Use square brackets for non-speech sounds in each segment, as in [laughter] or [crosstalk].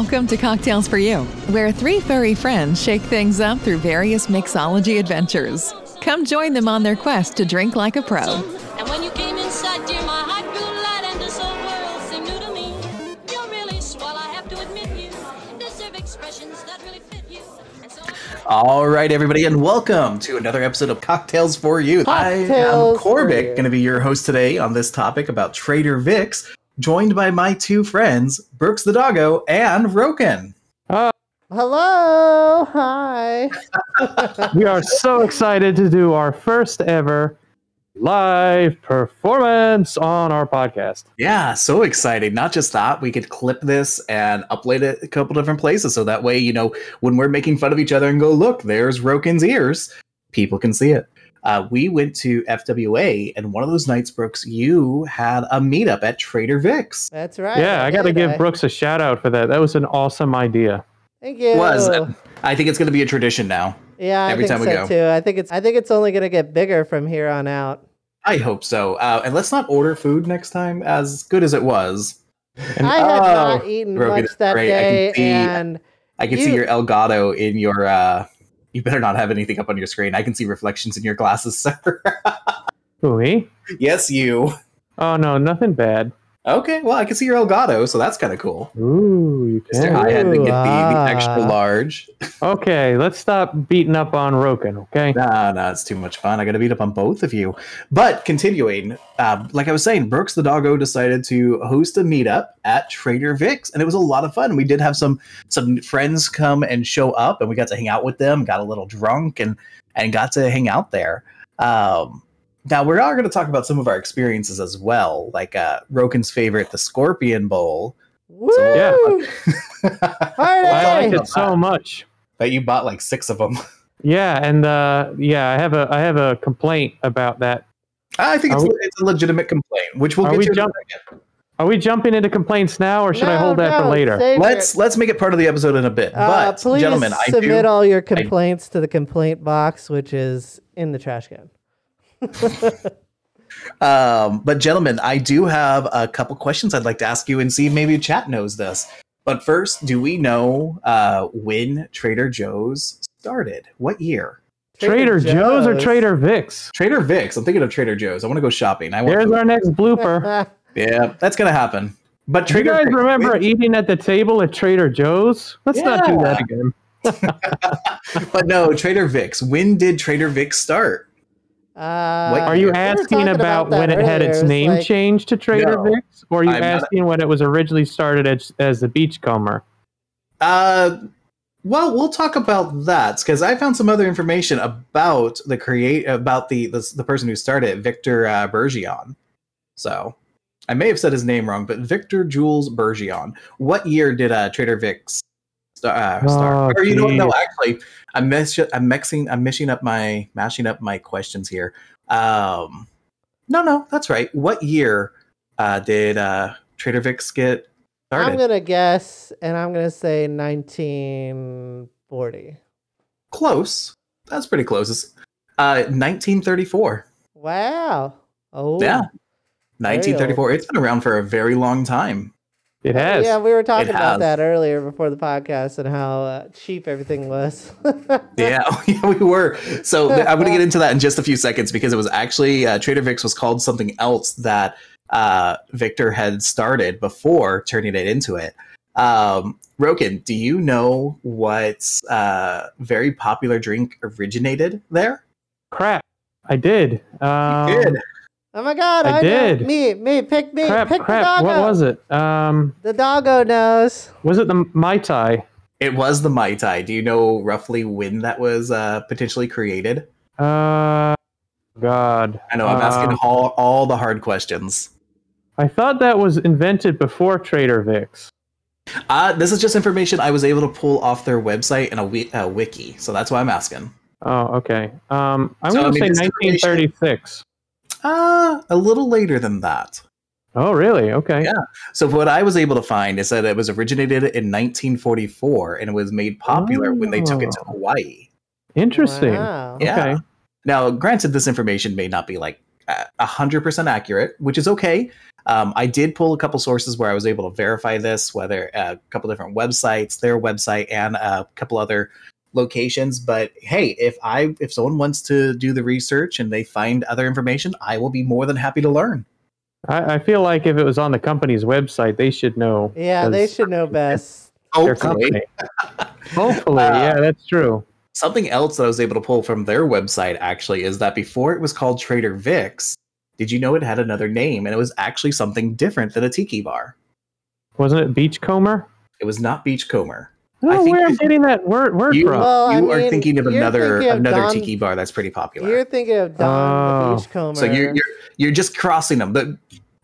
Welcome to Cocktails Fur U, where three furry friends shake things up through various mixology adventures. Come join them on their quest to drink like a pro. And when you came inside, dear, my heart grew light and this whole world seemed new to me. You're really swell, I have to admit you deserve expressions that really fit you. So All right, everybody, and welcome to another episode of Cocktails Fur U. I am Cocktails for Corbett, going to be your host today on this topic about Trader Vic's, joined by my two friends, Brooks the Doggo and Roken. Oh, hello, hi. [laughs] we are so excited to do our first ever live performance on our podcast. Yeah, so exciting. Not just that, we could clip this and upload it a couple different places. So that way, you know, when we're making fun of each other and go, look, there's Roken's ears, people can see it. Uh, we went to FWA, and one of those nights, Brooks, you had a meetup at Trader Vic's. That's right. yeah, I got to did. give Brooks a shout out for that. That was an awesome idea. Thank you. Was I think it's going to be a tradition now. yeah, I every think time we so go. too. I think it's I think it's only gonna get bigger from here on out. I hope so. Uh, and let's not order food next time, as good as it was. And I had not Oh, eaten Roken much that great. I can day, see- and I can see your Elgato in your. Uh, you better not have anything up on your screen. I can see reflections in your glasses, [laughs] sir. Who, me? yes, you. Oh no, nothing bad. Okay, well, I can see your Elgato, so that's kind of cool. Ooh, you Mr. can. I had to get the, the ah. extra large. Okay, let's stop beating up on Roken. Okay. Nah, nah, it's too much fun. I got to beat up on both of you. But continuing, uh, like I was saying, Brooks the doggo decided to host a meetup at Trader Vic's, and it was a lot of fun. We did have some some friends come and show up, and we got to hang out with them. Got a little drunk and and got to hang out there. Um, now we're all going to talk about some of our experiences as well, like uh, Roken's favorite, the Scorpion Bowl. woo! Yeah. [laughs] I liked it so much. that you bought like six of them. [laughs] Yeah, and uh, yeah, I have a I have a complaint about that. I think it's, we- it's a legitimate complaint, which we'll Are get we to. jump- Are we jumping into complaints now, or should I No, hold that no, for later? let's it. let's make it part of the episode in a bit. Uh, but please gentlemen, I submit do. all your complaints to the complaint box, which is in the trash can. [laughs] Um, but gentlemen, I do have a couple questions I'd like to ask you and see if maybe chat knows this. But first, do we know uh, when Trader Joe's started? What year? Trader Joe's or Trader Vic's? Trader Vic's. I'm thinking of Trader Joe's. I want to go shopping. I want. There's our next blooper. [laughs] Yeah, that's gonna happen. But Do you guys Vic's- remember eating at the table at Trader Joe's? Let's not do that again. [laughs] But no, Trader Vic's. When did Trader Vic's start? Uh, Are you asking about, about that when it had its earlier. It was name like- changed to Trader No, Vic's? Or are you I'm not- asking when it was originally started as, as the Beachcomber? Uh, well, we'll talk about that because I found some other information about the create about the the, the person who started it, Victor uh, Bergion. So I may have said his name wrong, but Victor Jules Bergion. What year did uh, Trader Vic's sta- uh, start? Oh, or you know what? No, geez. actually, I'm mess- I'm mixing I'm mishing up my mashing up my questions here. Um, no, no, that's right. What year uh, did uh, Trader Vic's get started? I'm gonna guess, and I'm gonna say 1940. Close. That's pretty close. It's, uh, 1934. Wow. Oh. Yeah. 1934. It's been around for a very long time. It has. Yeah, we were talking It about has. that earlier before the podcast and how uh, cheap everything was. [laughs] Yeah, [laughs] yeah, we were. So [laughs] I'm going to get into that in just a few seconds because it was actually uh, Trader Vic's was called something else that uh, Victor had started before turning it into it. Um, Roken, do you know what uh, very popular drink originated there? Crap. I did. Um, Good. Oh my god! I I, know. did. Me, me, pick me, Crap, pick crap. the What was it? Um, The doggo knows. was it the Mai Tai? It was the Mai Tai. Do you know roughly when that was uh, potentially created? Uh, God. I know I'm asking Uh, all, all the hard questions. I thought that was invented before Trader Vic's. Uh, this is just information I was able to pull off their website and a, wi- a wiki, so that's why I'm asking. Oh, okay. Um, I'm So, I going to say this information- 1936. Uh, a little later than that. Oh, really? Okay. Yeah. So what I was able to find is that it was originated in 1944 and it was made popular when they took it to Oh. Hawaii. Interesting. Wow. Yeah. Okay. Now, granted, this information may not be like hundred percent accurate, which is okay. Um, I did pull a couple sources where I was able to verify this, whether uh, a couple different websites, their website, and a couple other locations. But hey, if I if someone wants to do the research and they find other information, I will be more than happy to learn. I, I feel like if it was on the company's website, they should know. Yeah, they should know best. Their Hopefully. company. [laughs] Hopefully, Uh, yeah, that's true. Something else that I was able to pull from their website actually is that before it was called Trader Vic's, did you know it had another name and it was actually something different than a tiki bar? Wasn't it Beachcomber? It was not Beachcomber. I don't I know think where I'm getting that word, word You, from. Well, I you are mean, thinking of you're another thinking of another Don- tiki bar that's pretty popular. You're thinking of Don Oh. the Beachcomber. So you're you're you're just crossing them. But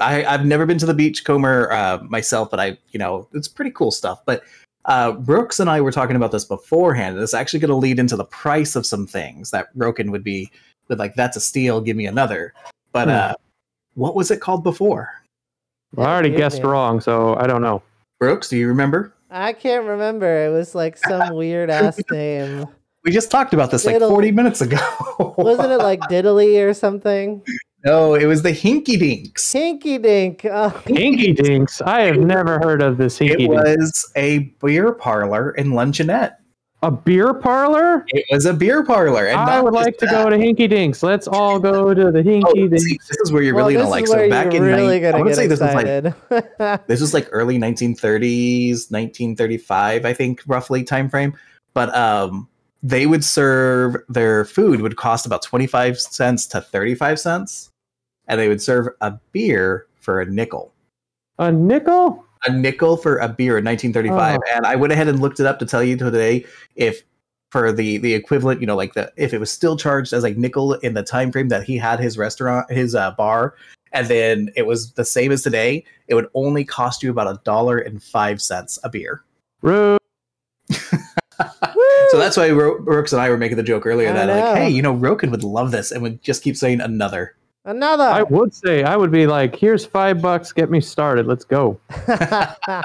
I I've never been to the Beachcomber uh, myself, but I you know it's pretty cool stuff. But uh, Brooks and I were talking about this beforehand. and It's actually going to lead into the price of some things that Roken would be would like. That's a steal. Give me another. But Hmm. uh, what was it called before? I already Weird guessed name. wrong, so I don't know. Brooks, do you remember? I can't remember. It was like some [laughs] weird ass name. We just talked about this like 40 minutes ago. [laughs] Wasn't it like Diddly or something? no, it was the Hinky Dinks. Hinky Dink. Oh, Hinky Dinks. I have never heard of this Hinky It Dink. was a beer parlor in Luncheonette. A beer parlor? It was a beer parlor. And I would like to that. go to Hinky Dinks. Let's all go to the Oh, Hinky see, Dinks. this is where you're well, really this gonna like. is So back in, really nine- I gonna want to say this was like [laughs] this was like early 1930s, 1935, I think, roughly time frame. But um, they would serve their food would cost about 25 cents to 35 cents, and they would serve a beer for a nickel. A nickel? A nickel for a beer in 1935, Oh. and I went ahead and looked it up to tell you today if for the the equivalent, you know, like the if it was still charged as like nickel in the time frame that he had his restaurant, his uh, bar, and then it was the same as today, it would only cost you about a dollar and five cents a beer. Rude. [laughs] So that's why Ro- and I were making the joke earlier that like, hey, you know, Roken would love this, and would just keep saying another. Another. I would say, I would be like, here's five bucks, get me started. Let's go. [laughs]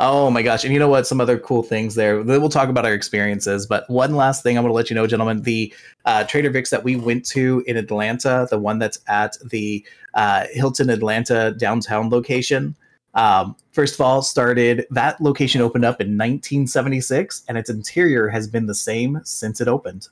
Oh my gosh! And you know what? Some other cool things there. We'll talk about our experiences. But one last thing, I'm going to let you know, gentlemen. The uh, Trader Vic's that we went to in Atlanta, the one that's at the uh, Hilton Atlanta downtown location. Um, first of all, started that location opened up in 1976, and its interior has been the same since it opened.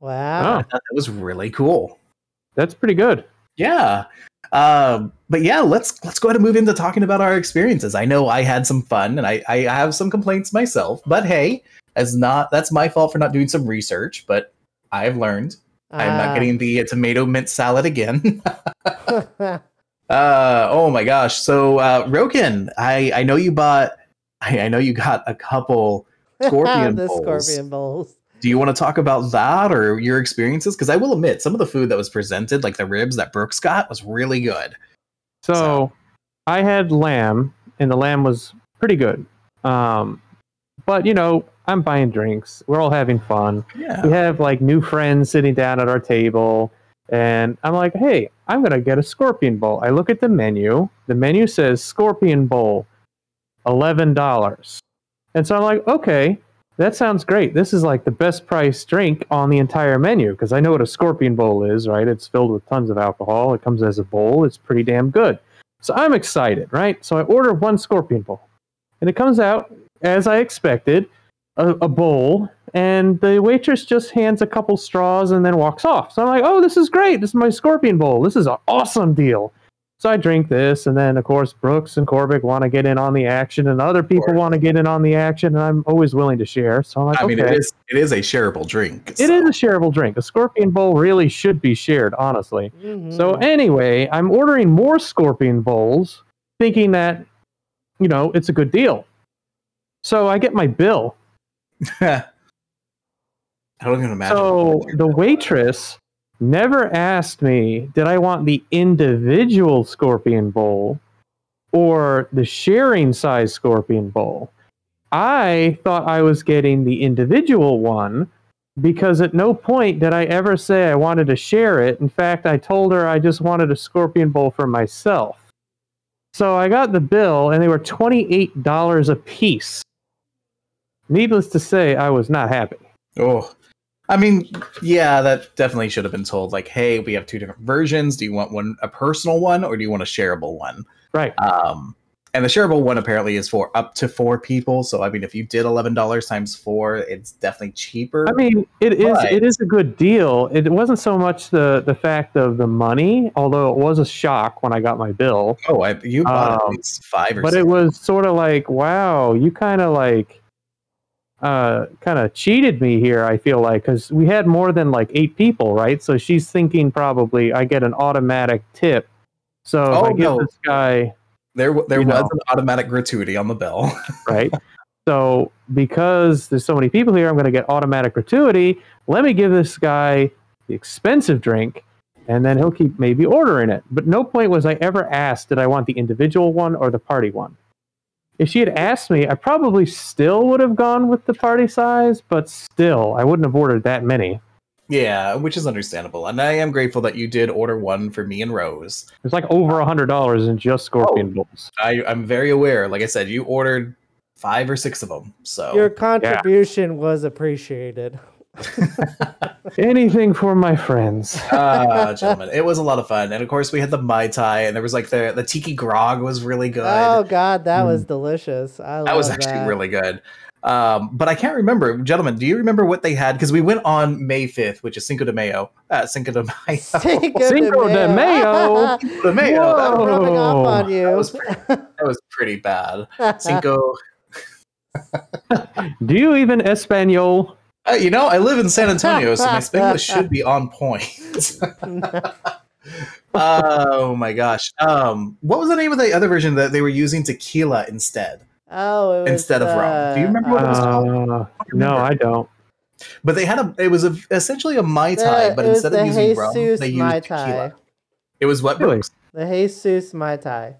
wow. Oh, I thought that was really cool. That's pretty good. Yeah. Um, but yeah, let's let's go ahead and move into talking about our experiences. I know I had some fun and I, I have some complaints myself, but hey, as not that's my fault for not doing some research, but I've learned. I'm Ah. not getting the uh, tomato mint salad again. [laughs] [laughs] uh oh my gosh. So uh Roken, I I know you bought I, I know you got a couple [laughs] Scorpion the bowls. scorpion bowls. Do you want to talk about that or your experiences? Because I will admit, some of the food that was presented, like the ribs that Brooks got, was really good. So, So- I had lamb, and the lamb was pretty good. Um, but you know, I'm buying drinks. We're all having fun. Yeah. We have like new friends sitting down at our table, and I'm like, "Hey, I'm gonna get a scorpion bowl." I look at the menu. The menu says scorpion bowl, eleven dollars, and so I'm like, "Okay, that sounds great. This is like the best price drink on the entire menu because I know what a scorpion bowl is, right? It's filled with tons of alcohol. It comes as a bowl. It's pretty damn good. So I'm excited, right? So I order one scorpion bowl, and it comes out as I expected, a, a bowl, and the waitress just hands a couple straws and then walks off. So I'm like, oh, this is great. This is my scorpion bowl. This is an awesome deal. So I drink this, and then of course Brooks and Corbic want to get in on the action, and other people want to get in on the action, and I'm always willing to share. So I'm like, I mean, okay. it is it is a shareable drink. It so- is a shareable drink. A scorpion bowl really should be shared, honestly. So Mhm. anyway, I'm ordering more scorpion bowls, thinking that, you know, it's a good deal. So I get my bill. [laughs] I don't even imagine. So the waitress never asked me, did I want the individual scorpion bowl or the sharing size scorpion bowl? I thought I was getting the individual one because at no point did I ever say I wanted to share it. In fact, I told her I just wanted a scorpion bowl for myself. So I got the bill and they were $28 a piece. Needless to say, I was not happy. oh, I mean, yeah, that definitely should have been told. Like, hey, we have two different versions. Do you want one a personal one or do you want a shareable one? Right. Um, and the shareable one apparently is for up to four people. So I mean, if you did eleven dollars times four, it's definitely cheaper. I mean, it is it is a good deal. It wasn't so much the the fact of the money, although it was a shock when I got my bill. oh, I, you bought at um, least five or But six. it was sort of like, wow, you kind of like uh kind of cheated me here i feel like because we had more than like eight people right so she's thinking probably i get an automatic tip so Oh, i give no. this guy there there was know. an automatic gratuity on the bill. [laughs] right? so because there's so many people here, I'm going to get automatic gratuity. Let me give this guy the expensive drink, and then he'll keep maybe ordering it. But no point was I ever asked, did I want the individual one or the party one? If she had asked me, I probably still would have gone with the party size, but still, I wouldn't have ordered that many. yeah, which is understandable, and I am grateful that you did order one for me and Rose. It's like over a hundred dollars in just scorpion oh. bowls. I, I'm very aware. Like I said, you ordered five or six of them. So Your contribution was appreciated. [laughs] Anything for my friends. [laughs] ah, gentlemen, it was a lot of fun, and of course we had the mai tai, and there was like the the tiki grog was really good. Oh God, that was delicious. I that was actually that. really good. Um, but I can't remember, gentlemen. Do you remember what they had? Because we went on May fifth, which is Cinco de Mayo. Uh, Cinco de Mayo. [laughs] Cinco, Cinco de Mayo. [laughs] Cinco de Mayo. That, Whoa. rubbing off on that was pretty, that was pretty bad. Cinco. Do you even Espanol? Uh, you know, I live in San Antonio, so my Spanglish should be on point. [laughs] oh my gosh. Um, what was the name of the other version that they were using tequila instead? oh, it was, Instead of rum. Do you remember what it was called? Uh, no, I don't. But they had a. It was a, essentially a mai The- tai, but instead of the using rum, they used Mai tequila. Tai. It was what? Really? Brooks? The Jesus Mai Tai.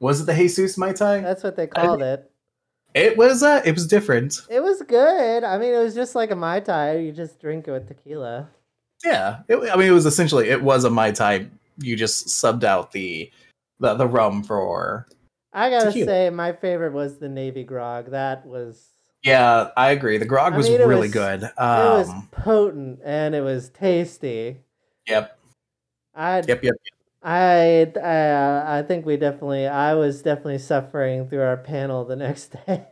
Was it the Jesus mai tai? That's what they called it. It was. Uh, it was different. It was good. I mean, it was just like a Mai Tai. You just drink it with tequila. Yeah. It, I mean, it was essentially. It was a mai tai. You just subbed out the the, the rum for. I gotta Tequila. say, my favorite was the Navy Grog. That was Yeah, I agree. The grog I was mean, really was- good. it was Um, potent and it was tasty. yep. I Yep. Yep. I I I think we definitely. I was definitely suffering through our panel the next [laughs] day.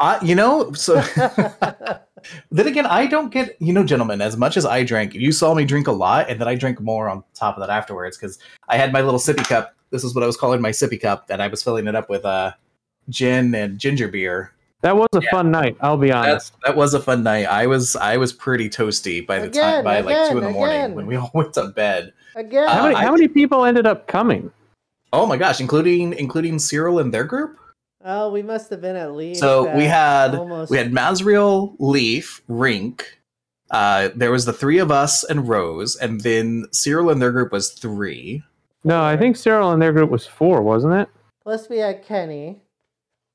I, you know, so [laughs] [laughs] then again, I don't get, you know, gentlemen, as much as I drank, you saw me drink a lot, and then I drank more on top of that afterwards because I had my little sippy cup. This is what I was calling my sippy cup, and I was filling it up with uh, gin and ginger beer. That was a Yeah. fun night. I'll be That's, honest. that was a fun night. I was I was pretty toasty by the time Again, by like two in the morning again. when we [laughs] all went to bed. Again, how Uh, many I- how many people ended up coming? Oh my gosh, including including Cyril and their group. oh, we must have been at least. So we had almost we had Mazriel, Leaf, Rink. Uh, there was the three of us and Rose, and then Cyril and their group was three. No, I think Cyril and their group was four, wasn't it? plus we had Kenny.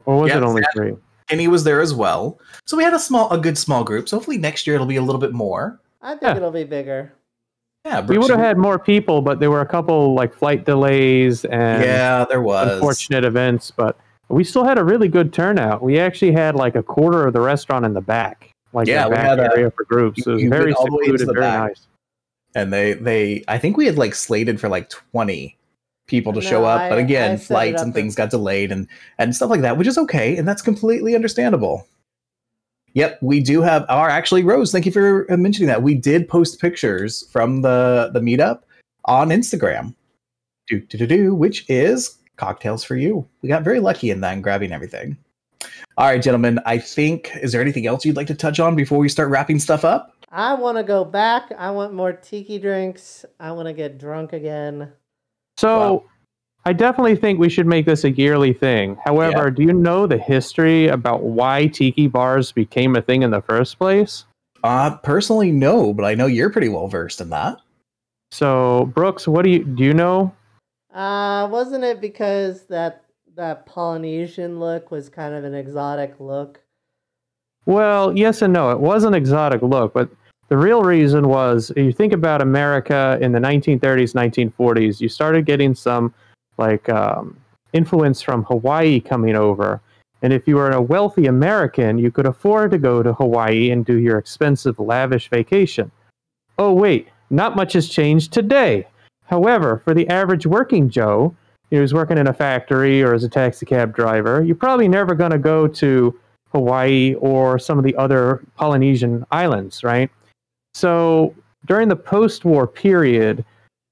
Or was Yeah, it only that- three? And he was there as well. So we had a small, a good small group. So hopefully next year it'll be a little bit more. I think Yeah. it'll be bigger. Yeah, We would have had more people, but there were a couple like flight delays and Yeah, there was. unfortunate events, but we still had a really good turnout. We actually had like a quarter of the restaurant in the back, like Yeah, the we back had a- area for groups. you- It was very all the way into secluded, very back. nice. and they they I think we had like slated for like twenty people to show up, but I- I again, flights and things got delayed and and stuff like that, which is okay, and that's completely understandable. Yep, we do have our actually Rose. Thank you for mentioning that. We did post pictures from the the meetup on Instagram. Do do do do, which is cocktails for you. We got very lucky in that and grabbing everything. All right, gentlemen. I think is there anything else you'd like to touch on before we start wrapping stuff up? I want to go back. I want more tiki drinks. I want to get drunk again. So Wow. I definitely think we should make this a yearly thing. However, do you know the history about why tiki bars became a thing in the first place? Uh, personally, no, but I know you're pretty well versed in that. So, Brooks, what do you do you know? Uh, wasn't it because that that Polynesian look was kind of an exotic look? Well, yes and no. It was an exotic look, but the real reason was you think about America in the 1930s, 1940s, you started getting some like um, influence from Hawaii coming over. And if you were a wealthy American, you could afford to go to Hawaii and do your expensive, lavish vacation. Oh, wait, not much has changed today. However, for the average working Joe, who's working in a factory or as a taxi cab driver, you're probably never going to go to Hawaii or some of the other Polynesian islands, right? So during the post war period,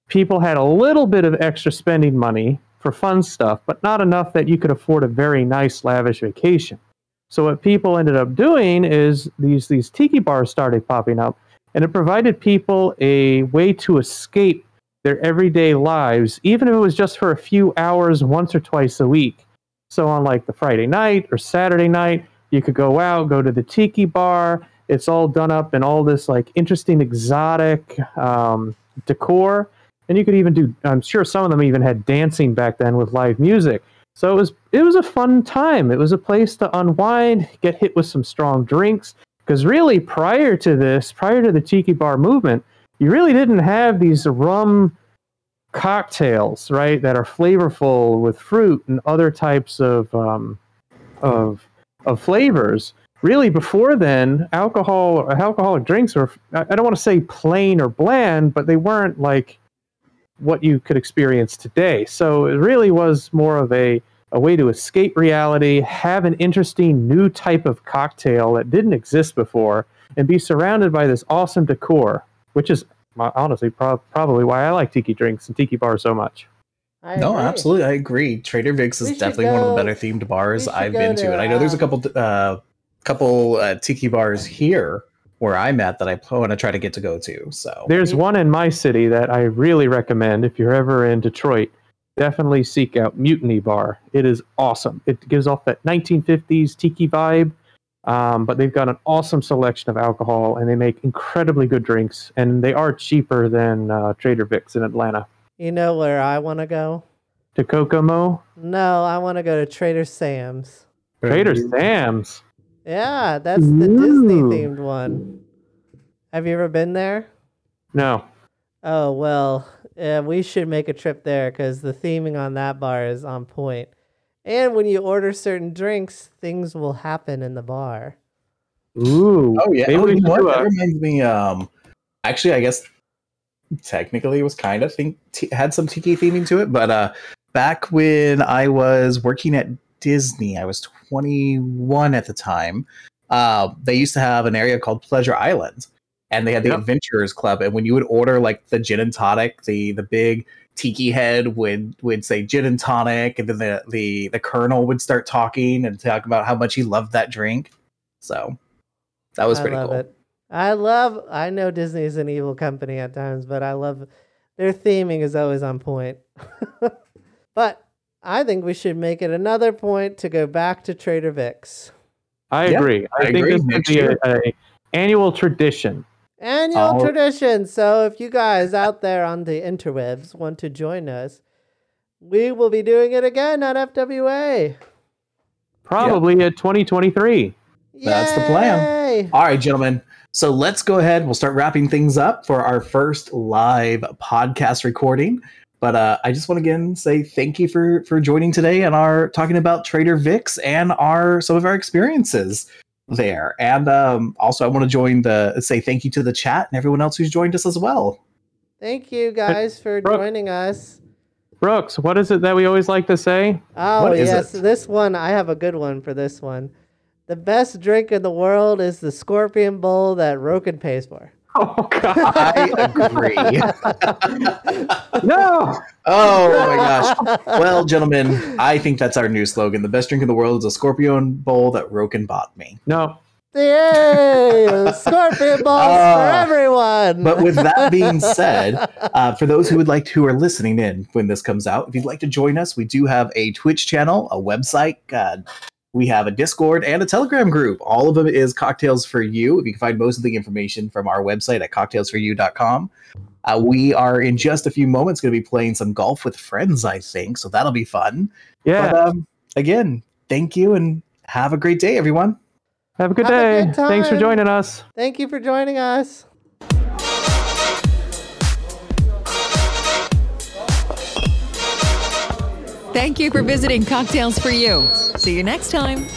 people had a little bit of extra spending money for fun stuff, but not enough that you could afford a very nice, lavish vacation. So what people ended up doing is these these tiki bars started popping up, and it provided people a way to escape their everyday lives, even if it was just for a few hours once or twice a week. So on like the Friday night or Saturday night, you could go out, go to the tiki bar. It's all done up in all this like interesting exotic um, decor. And you could even do i'm sure some of them even had dancing back then with live music. So it was it was a fun time. It was a place to unwind get hit with some strong drinks. Because really prior to this prior to the tiki bar movement you really didn't have these rum cocktails right that are flavorful with fruit and other types of um, of of flavors really before then alcohol alcoholic drinks were i don't want to say plain or bland but they weren't like what you could experience today. So it really was more of a, a way to escape reality, have an interesting new type of cocktail that didn't exist before, and be surrounded by this awesome decor, which is honestly pro- probably why I like tiki drinks and tiki bars so much. I No, agree. absolutely, I agree. Trader Vic's is should definitely one of the better themed bars I've been to, to, and I know there's a um, couple uh, couple uh, tiki bars here where I'm at that I want to try to get to go to. So There's one in my city that I really recommend if you're ever in Detroit. Definitely seek out Mutiny Bar. It is awesome. It gives off that 1950s tiki vibe, um, but they've got an awesome selection of alcohol and they make incredibly good drinks. And they are cheaper than uh, Trader Vic's in Atlanta. You know where I want to go? To Kokomo, No, I want to go to Trader Sam's. Trader Sam's. Yeah, that's the Disney themed one. Have you ever been there? No. Oh well, yeah, we should make a trip there because the theming on that bar is on point. And when you order certain drinks, things will happen in the bar. Ooh. Oh yeah. Maybe Oh, we you should know do what? That a- reminds me. Um, actually, I guess technically it was kind of think t- had some tiki theming to it, but uh, back when I was working at Disney, I was 21 at the time. Uh, they used to have an area called Pleasure Island, and they had the Yep. Adventurers Club. And when you would order like the gin and tonic, the the big tiki head would would say gin and tonic, and then the the the colonel would start talking and talk about how much he loved that drink. So that was I pretty love cool. it. I love. I know Disney is an evil company at times, but I love their theming is always on point. [laughs] but I think we should make it another point to go back to Trader Vic's. I Yeah, agree. I, I think agree. this could Next be year. a, a annual tradition. Annual Oh. tradition. So if you guys out there on the interwebs want to join us, we will be doing it again at FWA. Probably at 2023. That's the plan. All right, gentlemen. So let's go ahead. We'll start wrapping things up for our first live podcast recording. But uh, I just want to again say thank you for for joining today and our talking about Trader Vic's and our some of our experiences there. And um, also, I want to join the say thank you to the chat and everyone else who's joined us as well. Thank you guys for Brooke. joining us. Brooks, what is it that we always like to say? Oh yes, it? this one I have a good one for this one. The best drink in the world is the Scorpion Bowl that Roken pays for. [laughs] Oh, God. I agree. [laughs] no. oh my gosh. Well, gentlemen, I think that's our new slogan. The best drink in the world is a Scorpion Bowl that Roken bought me. No. Yay! [laughs] Scorpion Bowls for Ah, everyone. But with that being said, uh, for those who would like to, who are listening in when this comes out, if you'd like to join us, we do have a Twitch channel, a website, uh, we have a Discord and a Telegram group. All of them is Cocktails Fur U. If you can find most of the information from our website at cocktailsforyou.com. Uh, we are in just a few moments going to be playing some golf with friends, I think, so that'll be fun. Yeah. But um, again, thank you and have a great day, everyone. Have a good Have a day. good Thanks for joining us. Thank you for joining us. Thank you for visiting Cocktails Fur U. See you next time.